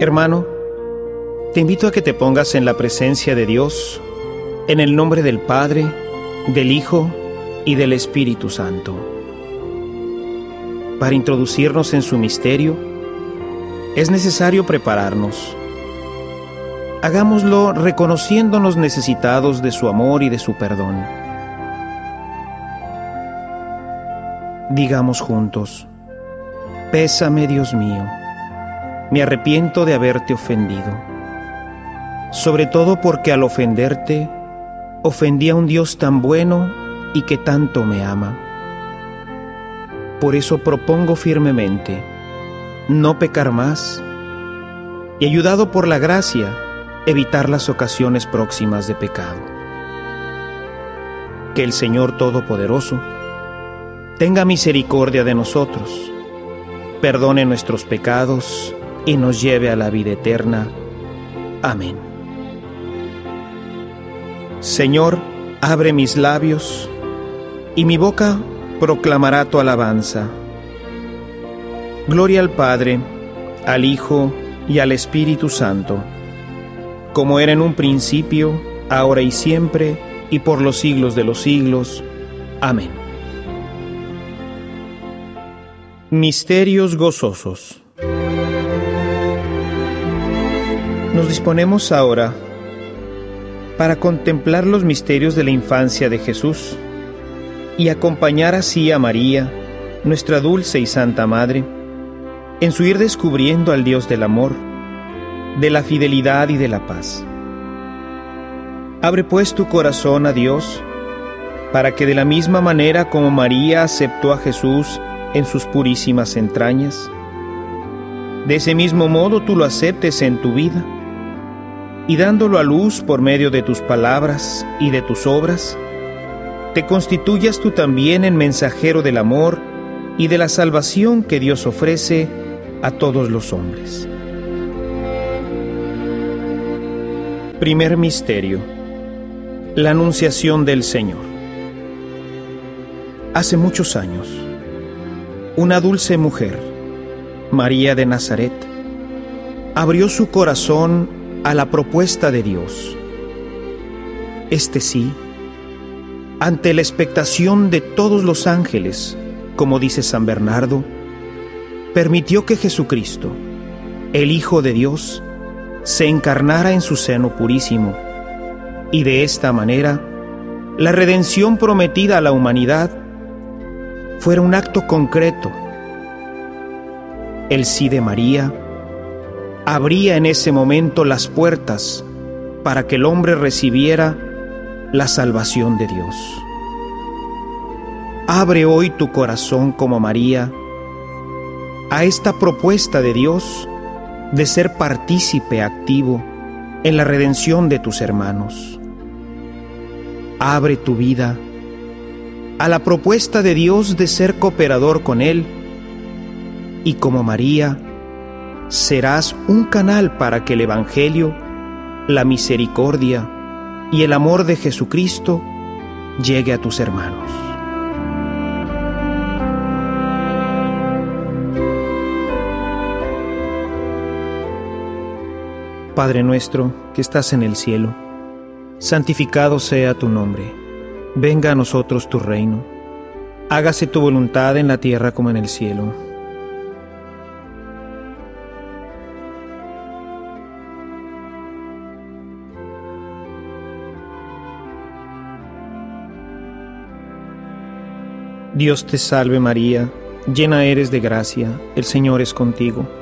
Hermano, te invito a que te pongas en la presencia de Dios, en el nombre del Padre, del Hijo y del Espíritu Santo. Para introducirnos en su misterio, es necesario prepararnos. Hagámoslo reconociéndonos necesitados de su amor y de su perdón. Digamos juntos, Pésame Dios mío me arrepiento de haberte ofendido, sobre todo porque al ofenderte, ofendí a un Dios tan bueno y que tanto me ama. Por eso propongo firmemente no pecar más y ayudado por la gracia, evitar las ocasiones próximas de pecado. Que el Señor Todopoderoso tenga misericordia de nosotros, perdone nuestros pecados y nos lleve a la vida eterna. Amén. Señor, abre mis labios, y mi boca proclamará tu alabanza. Gloria al Padre, al Hijo y al Espíritu Santo, como era en un principio, ahora y siempre, y por los siglos de los siglos. Amén. Misterios gozosos. Nos disponemos ahora para contemplar los misterios de la infancia de Jesús y acompañar así a María, nuestra dulce y santa Madre, en su ir descubriendo al Dios del amor, de la fidelidad y de la paz. Abre pues tu corazón a Dios, para que de la misma manera como María aceptó a Jesús en sus purísimas entrañas, de ese mismo modo tú lo aceptes en tu vida y dándolo a luz por medio de tus palabras y de tus obras, te constituyas tú también en mensajero del amor y de la salvación que Dios ofrece a todos los hombres. Primer Misterio. La Anunciación del Señor. Hace muchos años, una dulce mujer, María de Nazaret, abrió su corazón a la propuesta de Dios. Este sí, ante la expectación de todos los ángeles, como dice San Bernardo, permitió que Jesucristo, el Hijo de Dios, se encarnara en su seno purísimo, y de esta manera, la redención prometida a la humanidad fuera un acto concreto. El sí de María abría en ese momento las puertas para que el hombre recibiera la salvación de Dios. Abre hoy tu corazón como María a esta propuesta de Dios de ser partícipe activo en la redención de tus hermanos. Abre tu vida a la propuesta de Dios de ser cooperador con Él y como María, serás un canal para que el Evangelio, la misericordia y el amor de Jesucristo llegue a tus hermanos. Padre nuestro que estás en el cielo, santificado sea tu nombre, venga a nosotros tu reino, hágase tu voluntad en la tierra como en el cielo. Dios te salve María, llena eres de gracia, el Señor es contigo.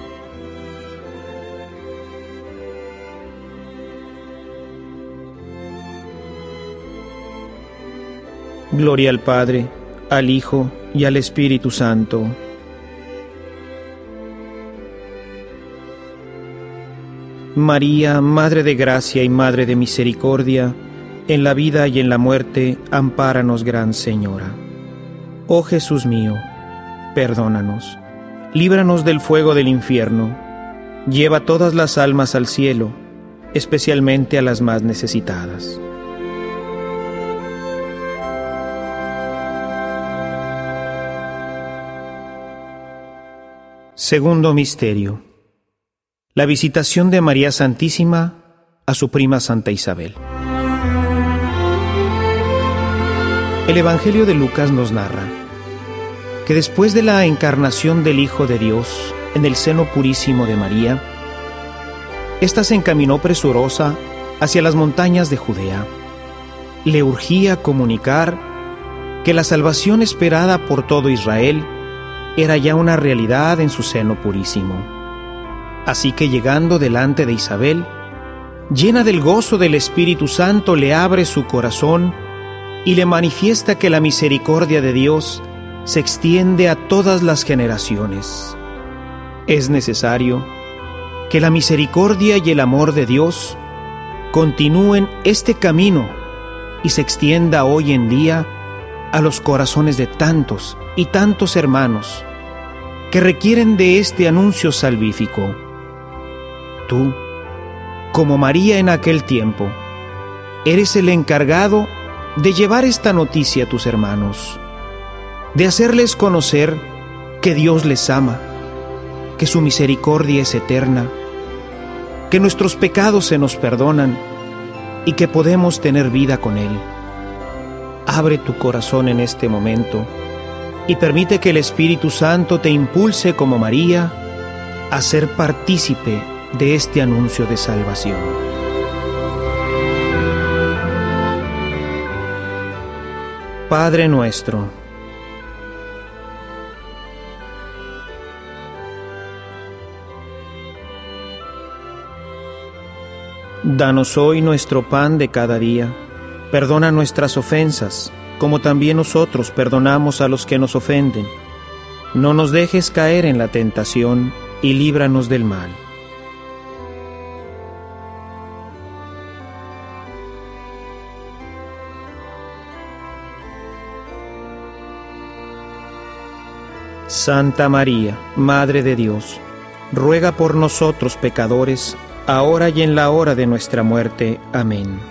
Gloria al Padre, al Hijo y al Espíritu Santo María, Madre de Gracia y Madre de Misericordia, en la vida y en la muerte, ampáranos, Gran Señora. Oh Jesús mío, perdónanos, líbranos del fuego del infierno, lleva todas las almas al cielo, especialmente a las más necesitadas. Segundo Misterio la visitación de María Santísima a su prima Santa Isabel. El Evangelio de Lucas nos narra que después de la encarnación del Hijo de Dios en el seno purísimo de María, ésta se encaminó presurosa hacia las montañas de Judea. Le urgía comunicar que la salvación esperada por todo Israel era ya una realidad en su seno purísimo. Así que llegando delante de Isabel, llena del gozo del Espíritu Santo, le abre su corazón y le manifiesta que la misericordia de Dios se extiende a todas las generaciones. Es necesario que la misericordia y el amor de Dios continúen este camino y se extienda hoy en día a los corazones de tantos y tantos hermanos que requieren de este anuncio salvífico tú, como María en aquel tiempo, eres el encargado de llevar esta noticia a tus hermanos, de hacerles conocer que Dios les ama, que su misericordia es eterna, que nuestros pecados se nos perdonan y que podemos tener vida con Él. Abre tu corazón en este momento y permite que el Espíritu Santo te impulse como María a ser partícipe de este anuncio de salvación. Padre nuestro, Danos hoy nuestro pan de cada día. Perdona nuestras ofensas, como también nosotros perdonamos a los que nos ofenden no nos dejes caer en la tentación y líbranos del mal. Santa María, Madre de Dios, ruega por nosotros pecadores, ahora y en la hora de nuestra muerte. Amén.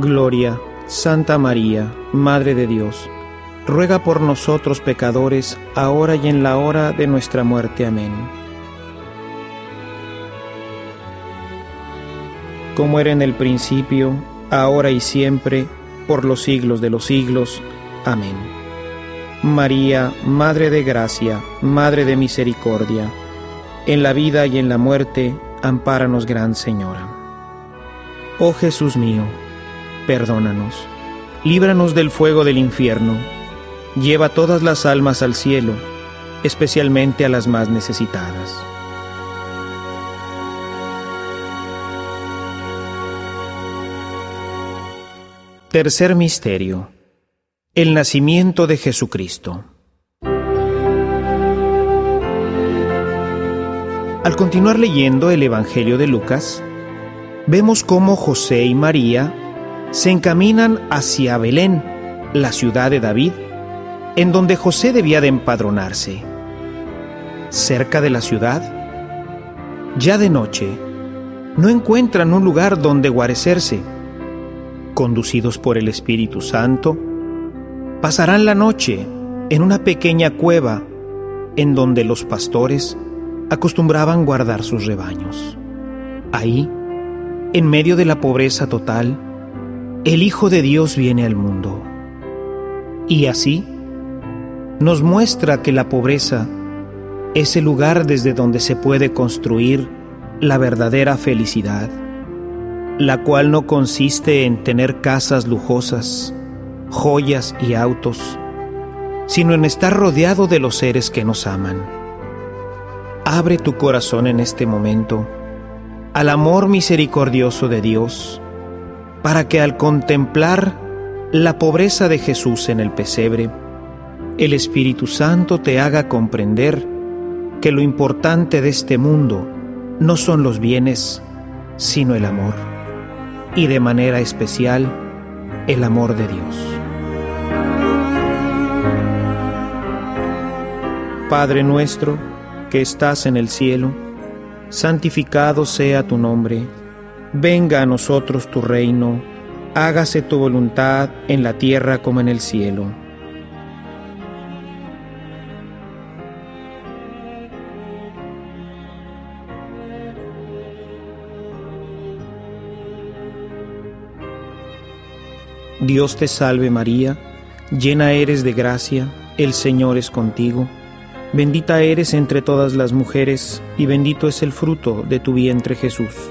Gloria, Santa María, Madre de Dios, ruega por nosotros pecadores, ahora y en la hora de nuestra muerte. Amén. Como era en el principio, ahora y siempre, por los siglos de los siglos. Amén. María, Madre de Gracia, Madre de Misericordia, en la vida y en la muerte, ampáranos, Gran Señora. Oh Jesús mío, perdónanos, líbranos del fuego del infierno, lleva todas las almas al cielo, especialmente a las más necesitadas. Tercer misterio. El nacimiento de Jesucristo. Al continuar leyendo el Evangelio de Lucas, vemos cómo José y María se encaminan hacia Belén, la ciudad de David, en donde José debía de empadronarse. Cerca de la ciudad, ya de noche, no encuentran un lugar donde guarecerse. Conducidos por el Espíritu Santo, pasarán la noche en una pequeña cueva en donde los pastores acostumbraban guardar sus rebaños. Ahí, en medio de la pobreza total, el Hijo de Dios viene al mundo. Y así nos muestra que la pobreza es el lugar desde donde se puede construir la verdadera felicidad, la cual no consiste en tener casas lujosas, joyas y autos, sino en estar rodeado de los seres que nos aman. Abre tu corazón en este momento al amor misericordioso de Dios, para que al contemplar la pobreza de Jesús en el pesebre, el Espíritu Santo te haga comprender que lo importante de este mundo no son los bienes, sino el amor, y de manera especial el amor de Dios. Padre nuestro, que estás en el cielo, santificado sea tu nombre, venga a nosotros tu reino, hágase tu voluntad en la tierra como en el cielo. Dios te salve María, llena eres de gracia, el Señor es contigo, bendita eres entre todas las mujeres, y bendito es el fruto de tu vientre Jesús.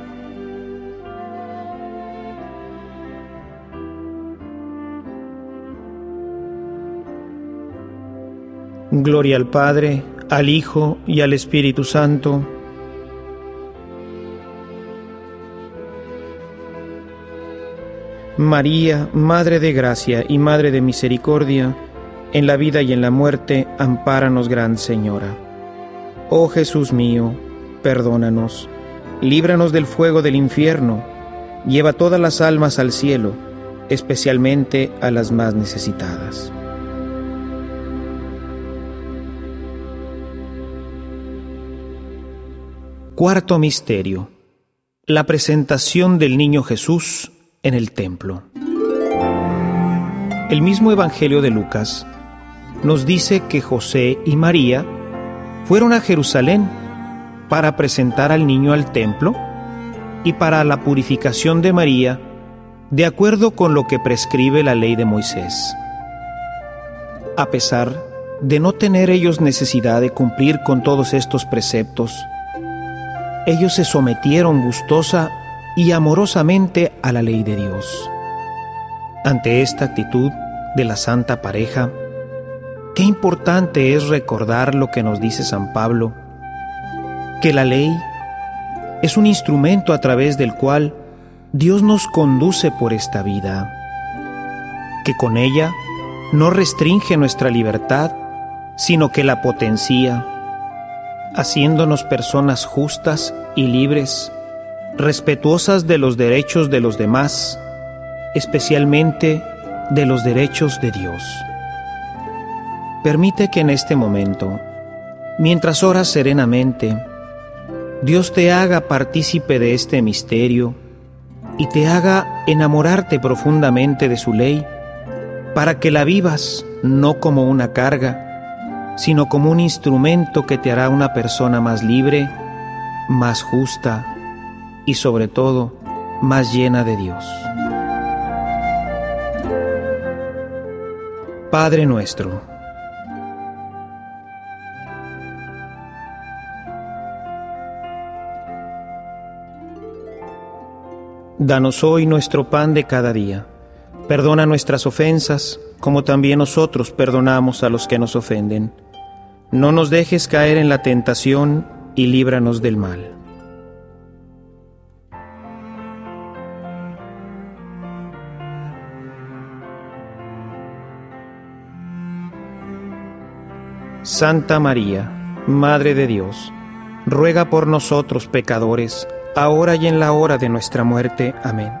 Gloria al Padre, al Hijo y al Espíritu Santo. María, Madre de Gracia y Madre de Misericordia, en la vida y en la muerte, ampáranos, Gran Señora. Oh Jesús mío, perdónanos, líbranos del fuego del infierno, lleva todas las almas al cielo, especialmente a las más necesitadas. Cuarto Misterio. La presentación del Niño Jesús en el templo. El mismo Evangelio de Lucas nos dice que José y María fueron a Jerusalén para presentar al niño al templo y para la purificación de María, de acuerdo con lo que prescribe la ley de Moisés. A pesar de no tener ellos necesidad de cumplir con todos estos preceptos, ellos se sometieron gustosa y amorosamente a la ley de Dios. Ante esta actitud de la santa pareja, qué importante es recordar lo que nos dice San Pablo, que la ley es un instrumento a través del cual Dios nos conduce por esta vida, que con ella no restringe nuestra libertad, sino que la potencia, haciéndonos personas justas y libres, respetuosas de los derechos de los demás, especialmente de los derechos de Dios. Permite que en este momento, mientras oras serenamente, Dios te haga partícipe de este misterio y te haga enamorarte profundamente de su ley, para que la vivas no como una carga, sino como un instrumento que te hará una persona más libre, más justa y sobre todo más llena de Dios. Padre nuestro, Danos hoy nuestro pan de cada día. Perdona nuestras ofensas, como también nosotros perdonamos a los que nos ofenden. No nos dejes caer en la tentación y líbranos del mal. Santa María, Madre de Dios, ruega por nosotros pecadores, ahora y en la hora de nuestra muerte. Amén.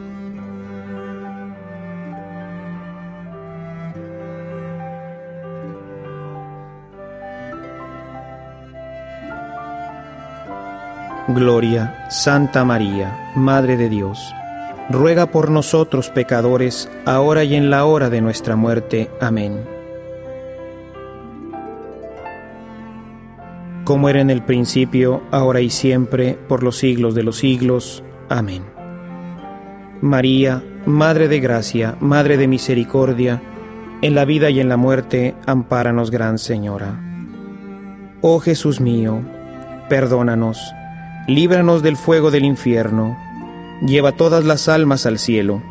Gloria, Santa María, Madre de Dios, ruega por nosotros pecadores, ahora y en la hora de nuestra muerte. Amén. como era en el principio, ahora y siempre, por los siglos de los siglos. Amén. María, Madre de Gracia, Madre de Misericordia, en la vida y en la muerte, ampáranos, Gran Señora. Oh Jesús mío, perdónanos, líbranos del fuego del infierno, lleva todas las almas al cielo,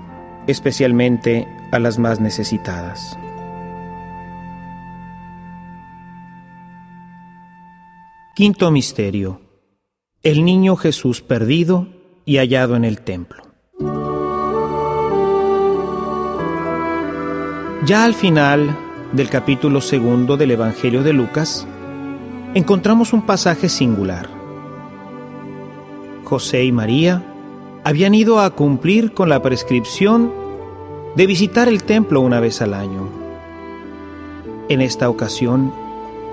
especialmente a las más necesitadas. Quinto Misterio. El Niño Jesús perdido y hallado en el templo. Ya al final del capítulo segundo del Evangelio de Lucas, encontramos un pasaje singular. José y María habían ido a cumplir con la prescripción de visitar el templo una vez al año. En esta ocasión,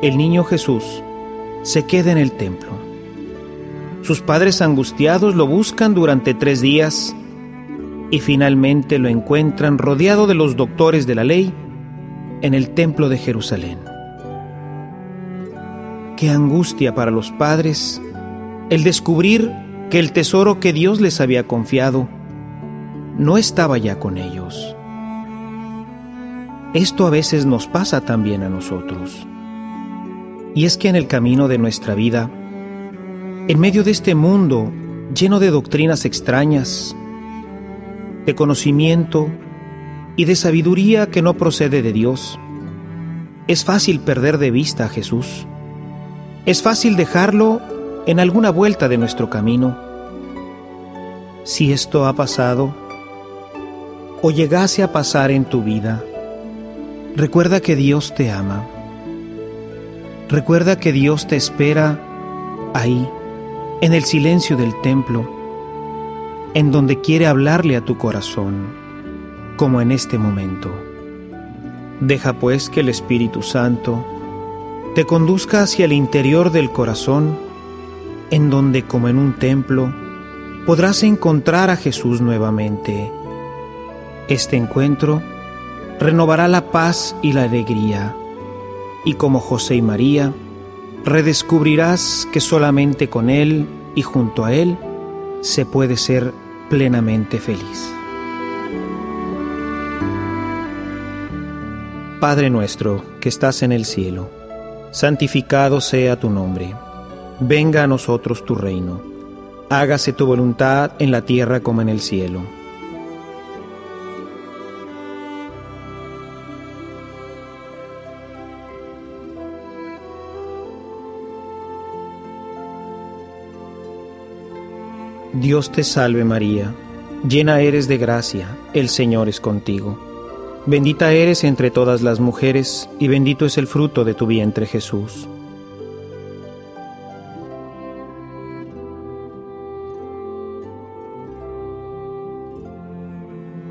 el niño Jesús se queda en el templo. Sus padres angustiados lo buscan durante tres días y finalmente lo encuentran rodeado de los doctores de la ley en el templo de Jerusalén. Qué angustia para los padres el descubrir que el tesoro que Dios les había confiado no estaba ya con ellos. Esto a veces nos pasa también a nosotros. Y es que en el camino de nuestra vida, en medio de este mundo lleno de doctrinas extrañas, de conocimiento y de sabiduría que no procede de Dios, es fácil perder de vista a Jesús. Es fácil dejarlo en alguna vuelta de nuestro camino. Si esto ha pasado o llegase a pasar en tu vida, recuerda que Dios te ama Recuerda que Dios te espera ahí, en el silencio del templo, en donde quiere hablarle a tu corazón, como en este momento. Deja pues que el Espíritu Santo te conduzca hacia el interior del corazón, en donde como en un templo podrás encontrar a Jesús nuevamente. Este encuentro renovará la paz y la alegría y como José y María, redescubrirás que solamente con Él y junto a Él se puede ser plenamente feliz. Padre nuestro que estás en el cielo, santificado sea tu nombre, venga a nosotros tu reino, hágase tu voluntad en la tierra como en el cielo. Dios te salve María, llena eres de gracia, el Señor es contigo. Bendita eres entre todas las mujeres, y bendito es el fruto de tu vientre Jesús.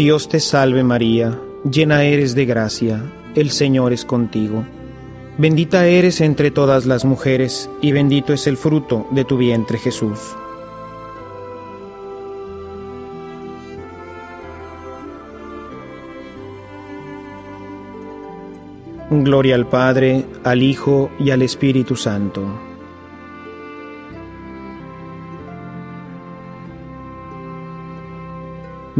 Dios te salve María, llena eres de gracia, el Señor es contigo. Bendita eres entre todas las mujeres, y bendito es el fruto de tu vientre Jesús. Gloria al Padre, al Hijo y al Espíritu Santo.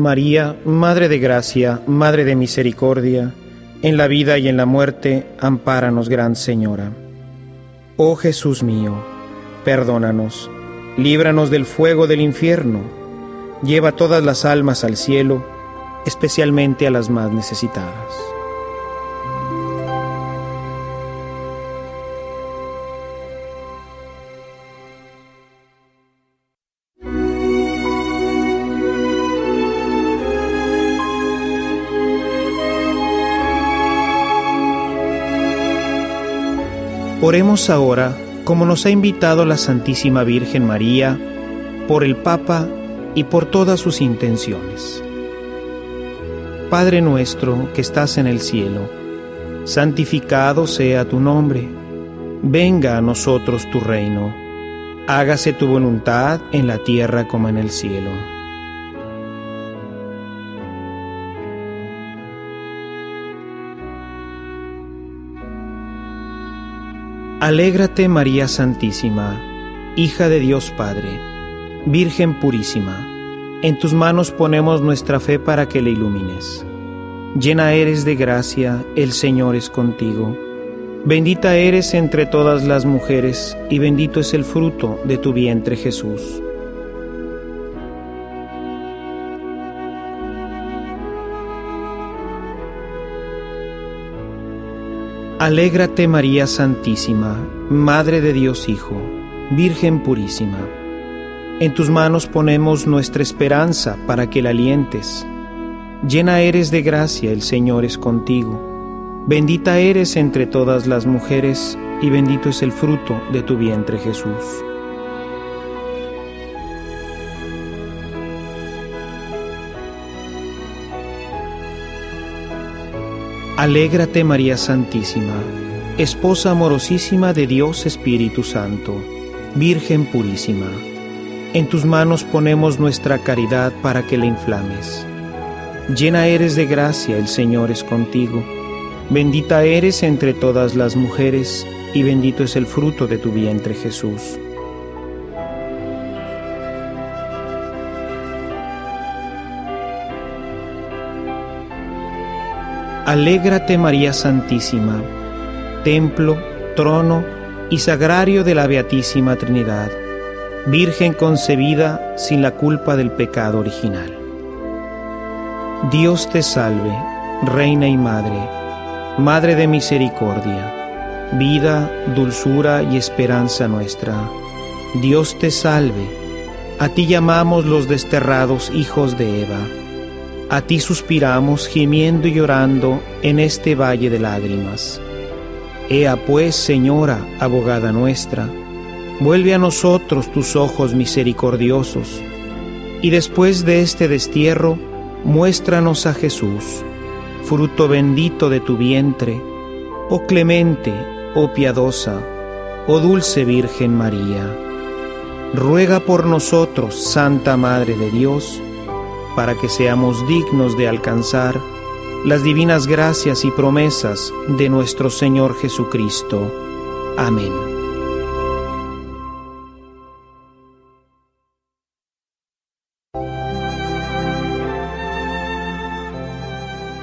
María, Madre de Gracia, Madre de Misericordia, en la vida y en la muerte, ampáranos, Gran Señora. Oh Jesús mío, perdónanos, líbranos del fuego del infierno, lleva todas las almas al cielo, especialmente a las más necesitadas. Oremos ahora, como nos ha invitado la Santísima Virgen María, por el Papa y por todas sus intenciones. Padre nuestro que estás en el cielo, santificado sea tu nombre, venga a nosotros tu reino, hágase tu voluntad en la tierra como en el cielo. Alégrate María Santísima, hija de Dios Padre, Virgen purísima, en tus manos ponemos nuestra fe para que la ilumines. Llena eres de gracia, el Señor es contigo. Bendita eres entre todas las mujeres, y bendito es el fruto de tu vientre Jesús. Alégrate María Santísima, Madre de Dios Hijo, Virgen purísima. En tus manos ponemos nuestra esperanza para que la alientes. Llena eres de gracia, el Señor es contigo. Bendita eres entre todas las mujeres, y bendito es el fruto de tu vientre Jesús. Alégrate María Santísima, Esposa amorosísima de Dios Espíritu Santo, Virgen purísima. En tus manos ponemos nuestra caridad para que la inflames. Llena eres de gracia, el Señor es contigo. Bendita eres entre todas las mujeres, y bendito es el fruto de tu vientre Jesús. Alégrate María Santísima, templo, trono y sagrario de la Beatísima Trinidad, Virgen concebida sin la culpa del pecado original. Dios te salve, Reina y Madre, Madre de Misericordia, vida, dulzura y esperanza nuestra. Dios te salve, a ti llamamos los desterrados hijos de Eva a ti suspiramos gimiendo y llorando en este valle de lágrimas. Ea pues, Señora, abogada nuestra, vuelve a nosotros tus ojos misericordiosos, y después de este destierro, muéstranos a Jesús, fruto bendito de tu vientre, oh clemente, oh piadosa, oh dulce Virgen María. Ruega por nosotros, Santa Madre de Dios, para que seamos dignos de alcanzar las divinas gracias y promesas de nuestro Señor Jesucristo. Amén.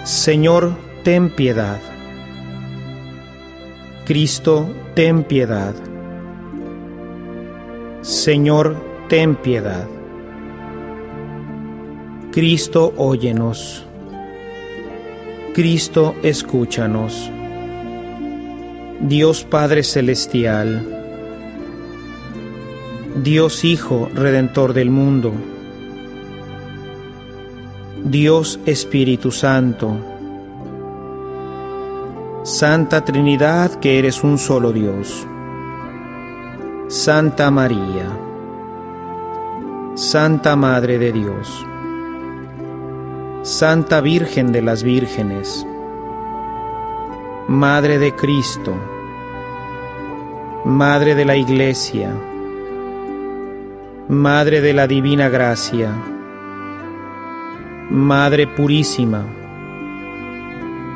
Señor, ten piedad. Cristo, ten piedad. Señor, ten piedad. Cristo, óyenos. Cristo, escúchanos. Dios Padre Celestial, Dios Hijo, Redentor del mundo, Dios Espíritu Santo, Santa Trinidad que eres un solo Dios, Santa María, Santa Madre de Dios, Santa Virgen de las Vírgenes, Madre de Cristo, Madre de la Iglesia, Madre de la Divina Gracia, Madre Purísima,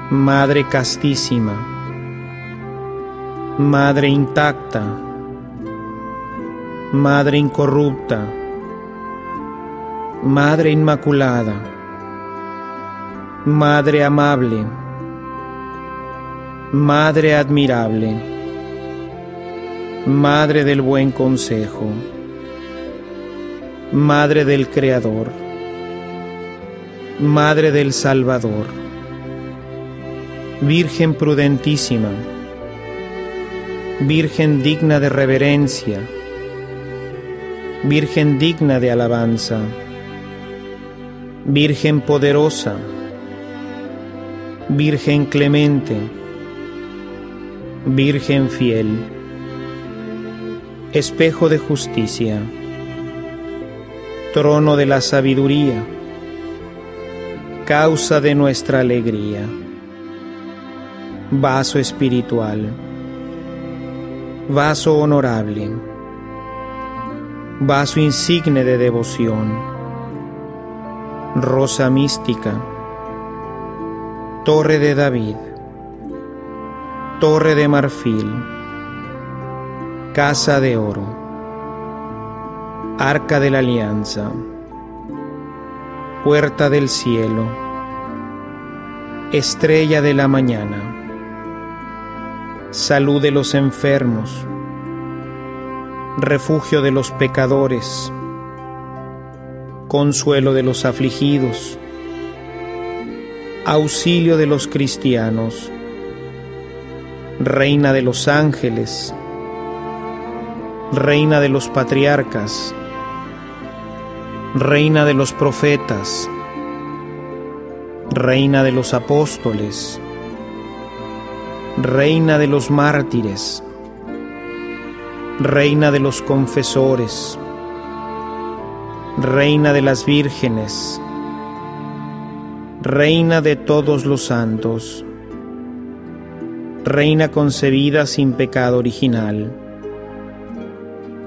Madre Castísima, Madre Intacta, Madre Incorrupta, Madre Inmaculada, Madre Amable, Madre Admirable, Madre del Buen Consejo, Madre del Creador, Madre del Salvador, Virgen prudentísima, Virgen digna de reverencia, Virgen digna de alabanza, Virgen poderosa, Virgen clemente, Virgen fiel, espejo de justicia, trono de la sabiduría, causa de nuestra alegría vaso espiritual, vaso honorable, vaso insigne de devoción, rosa mística, torre de David, torre de marfil, casa de oro, arca de la alianza, puerta del cielo, estrella de la mañana. Salud de los enfermos, refugio de los pecadores, consuelo de los afligidos, auxilio de los cristianos, reina de los ángeles, reina de los patriarcas, reina de los profetas, reina de los apóstoles, Reina de los mártires, Reina de los confesores, Reina de las vírgenes, Reina de todos los santos, Reina concebida sin pecado original,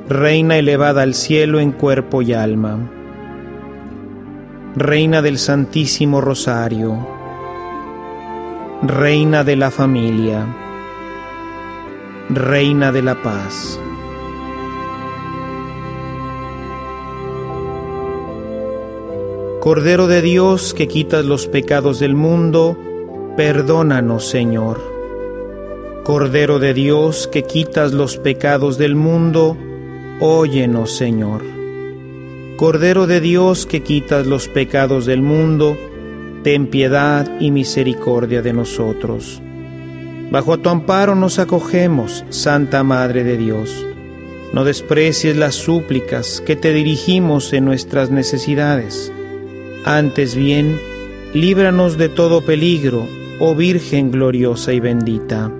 Reina elevada al cielo en cuerpo y alma, Reina del Santísimo Rosario, Reina de la familia, Reina de la paz. Cordero de Dios que quitas los pecados del mundo, perdónanos Señor. Cordero de Dios que quitas los pecados del mundo, óyenos Señor. Cordero de Dios que quitas los pecados del mundo, ten piedad y misericordia de nosotros. Bajo tu amparo nos acogemos, Santa Madre de Dios. No desprecies las súplicas que te dirigimos en nuestras necesidades. Antes bien, líbranos de todo peligro, oh Virgen gloriosa y bendita.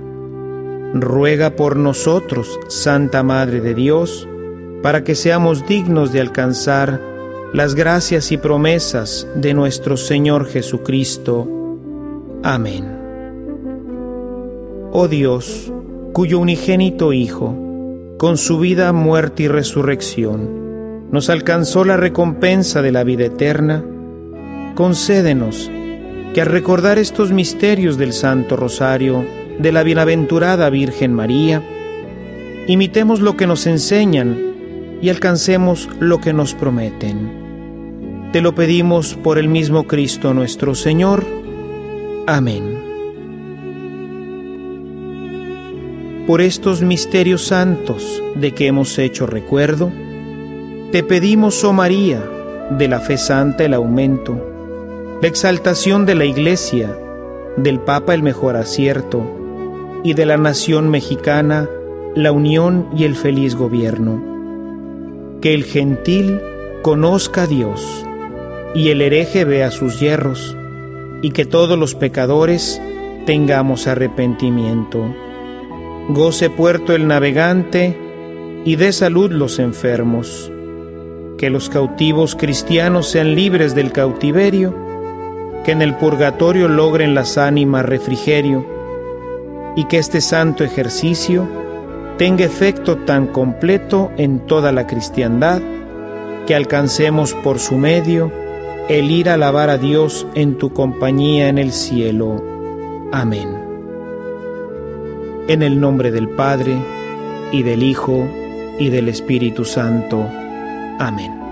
Ruega por nosotros, Santa Madre de Dios, para que seamos dignos de alcanzar las gracias y promesas de nuestro Señor Jesucristo. Amén. Oh Dios, cuyo unigénito Hijo, con su vida, muerte y resurrección, nos alcanzó la recompensa de la vida eterna, concédenos que al recordar estos misterios del Santo Rosario de la bienaventurada Virgen María, imitemos lo que nos enseñan y alcancemos lo que nos prometen te lo pedimos por el mismo Cristo nuestro Señor. Amén. Por estos misterios santos de que hemos hecho recuerdo, te pedimos, oh María, de la fe santa el aumento, la exaltación de la Iglesia, del Papa el mejor acierto, y de la nación mexicana la unión y el feliz gobierno. Que el gentil conozca a Dios, y el hereje vea sus yerros, y que todos los pecadores tengamos arrepentimiento. Goce puerto el navegante, y dé salud los enfermos. Que los cautivos cristianos sean libres del cautiverio, que en el purgatorio logren las ánimas refrigerio, y que este santo ejercicio tenga efecto tan completo en toda la cristiandad, que alcancemos por su medio el ir a alabar a Dios en tu compañía en el cielo. Amén. En el nombre del Padre, y del Hijo, y del Espíritu Santo. Amén.